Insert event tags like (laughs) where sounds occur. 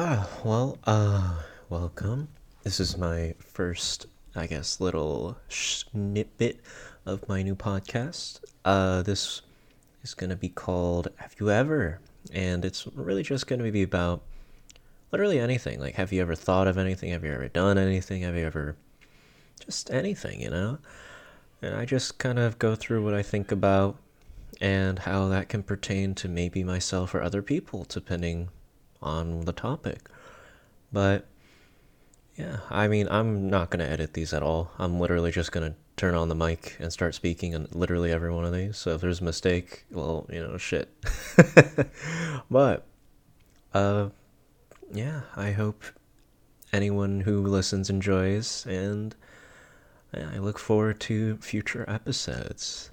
Ah, well, uh, welcome. This is my first, I guess, little snippet of my new podcast. Uh, this is gonna be called Have You Ever? And it's really just gonna be about literally anything. Like, have you ever thought of anything? Have you ever done anything? Have you ever just anything, you know? And I just kind of go through what I think about and how that can pertain to maybe myself or other people, depending on the topic. But yeah, I mean, I'm not going to edit these at all. I'm literally just going to turn on the mic and start speaking in literally every one of these. So if there's a mistake, well, you know, shit. (laughs) but uh yeah, I hope anyone who listens enjoys and I look forward to future episodes.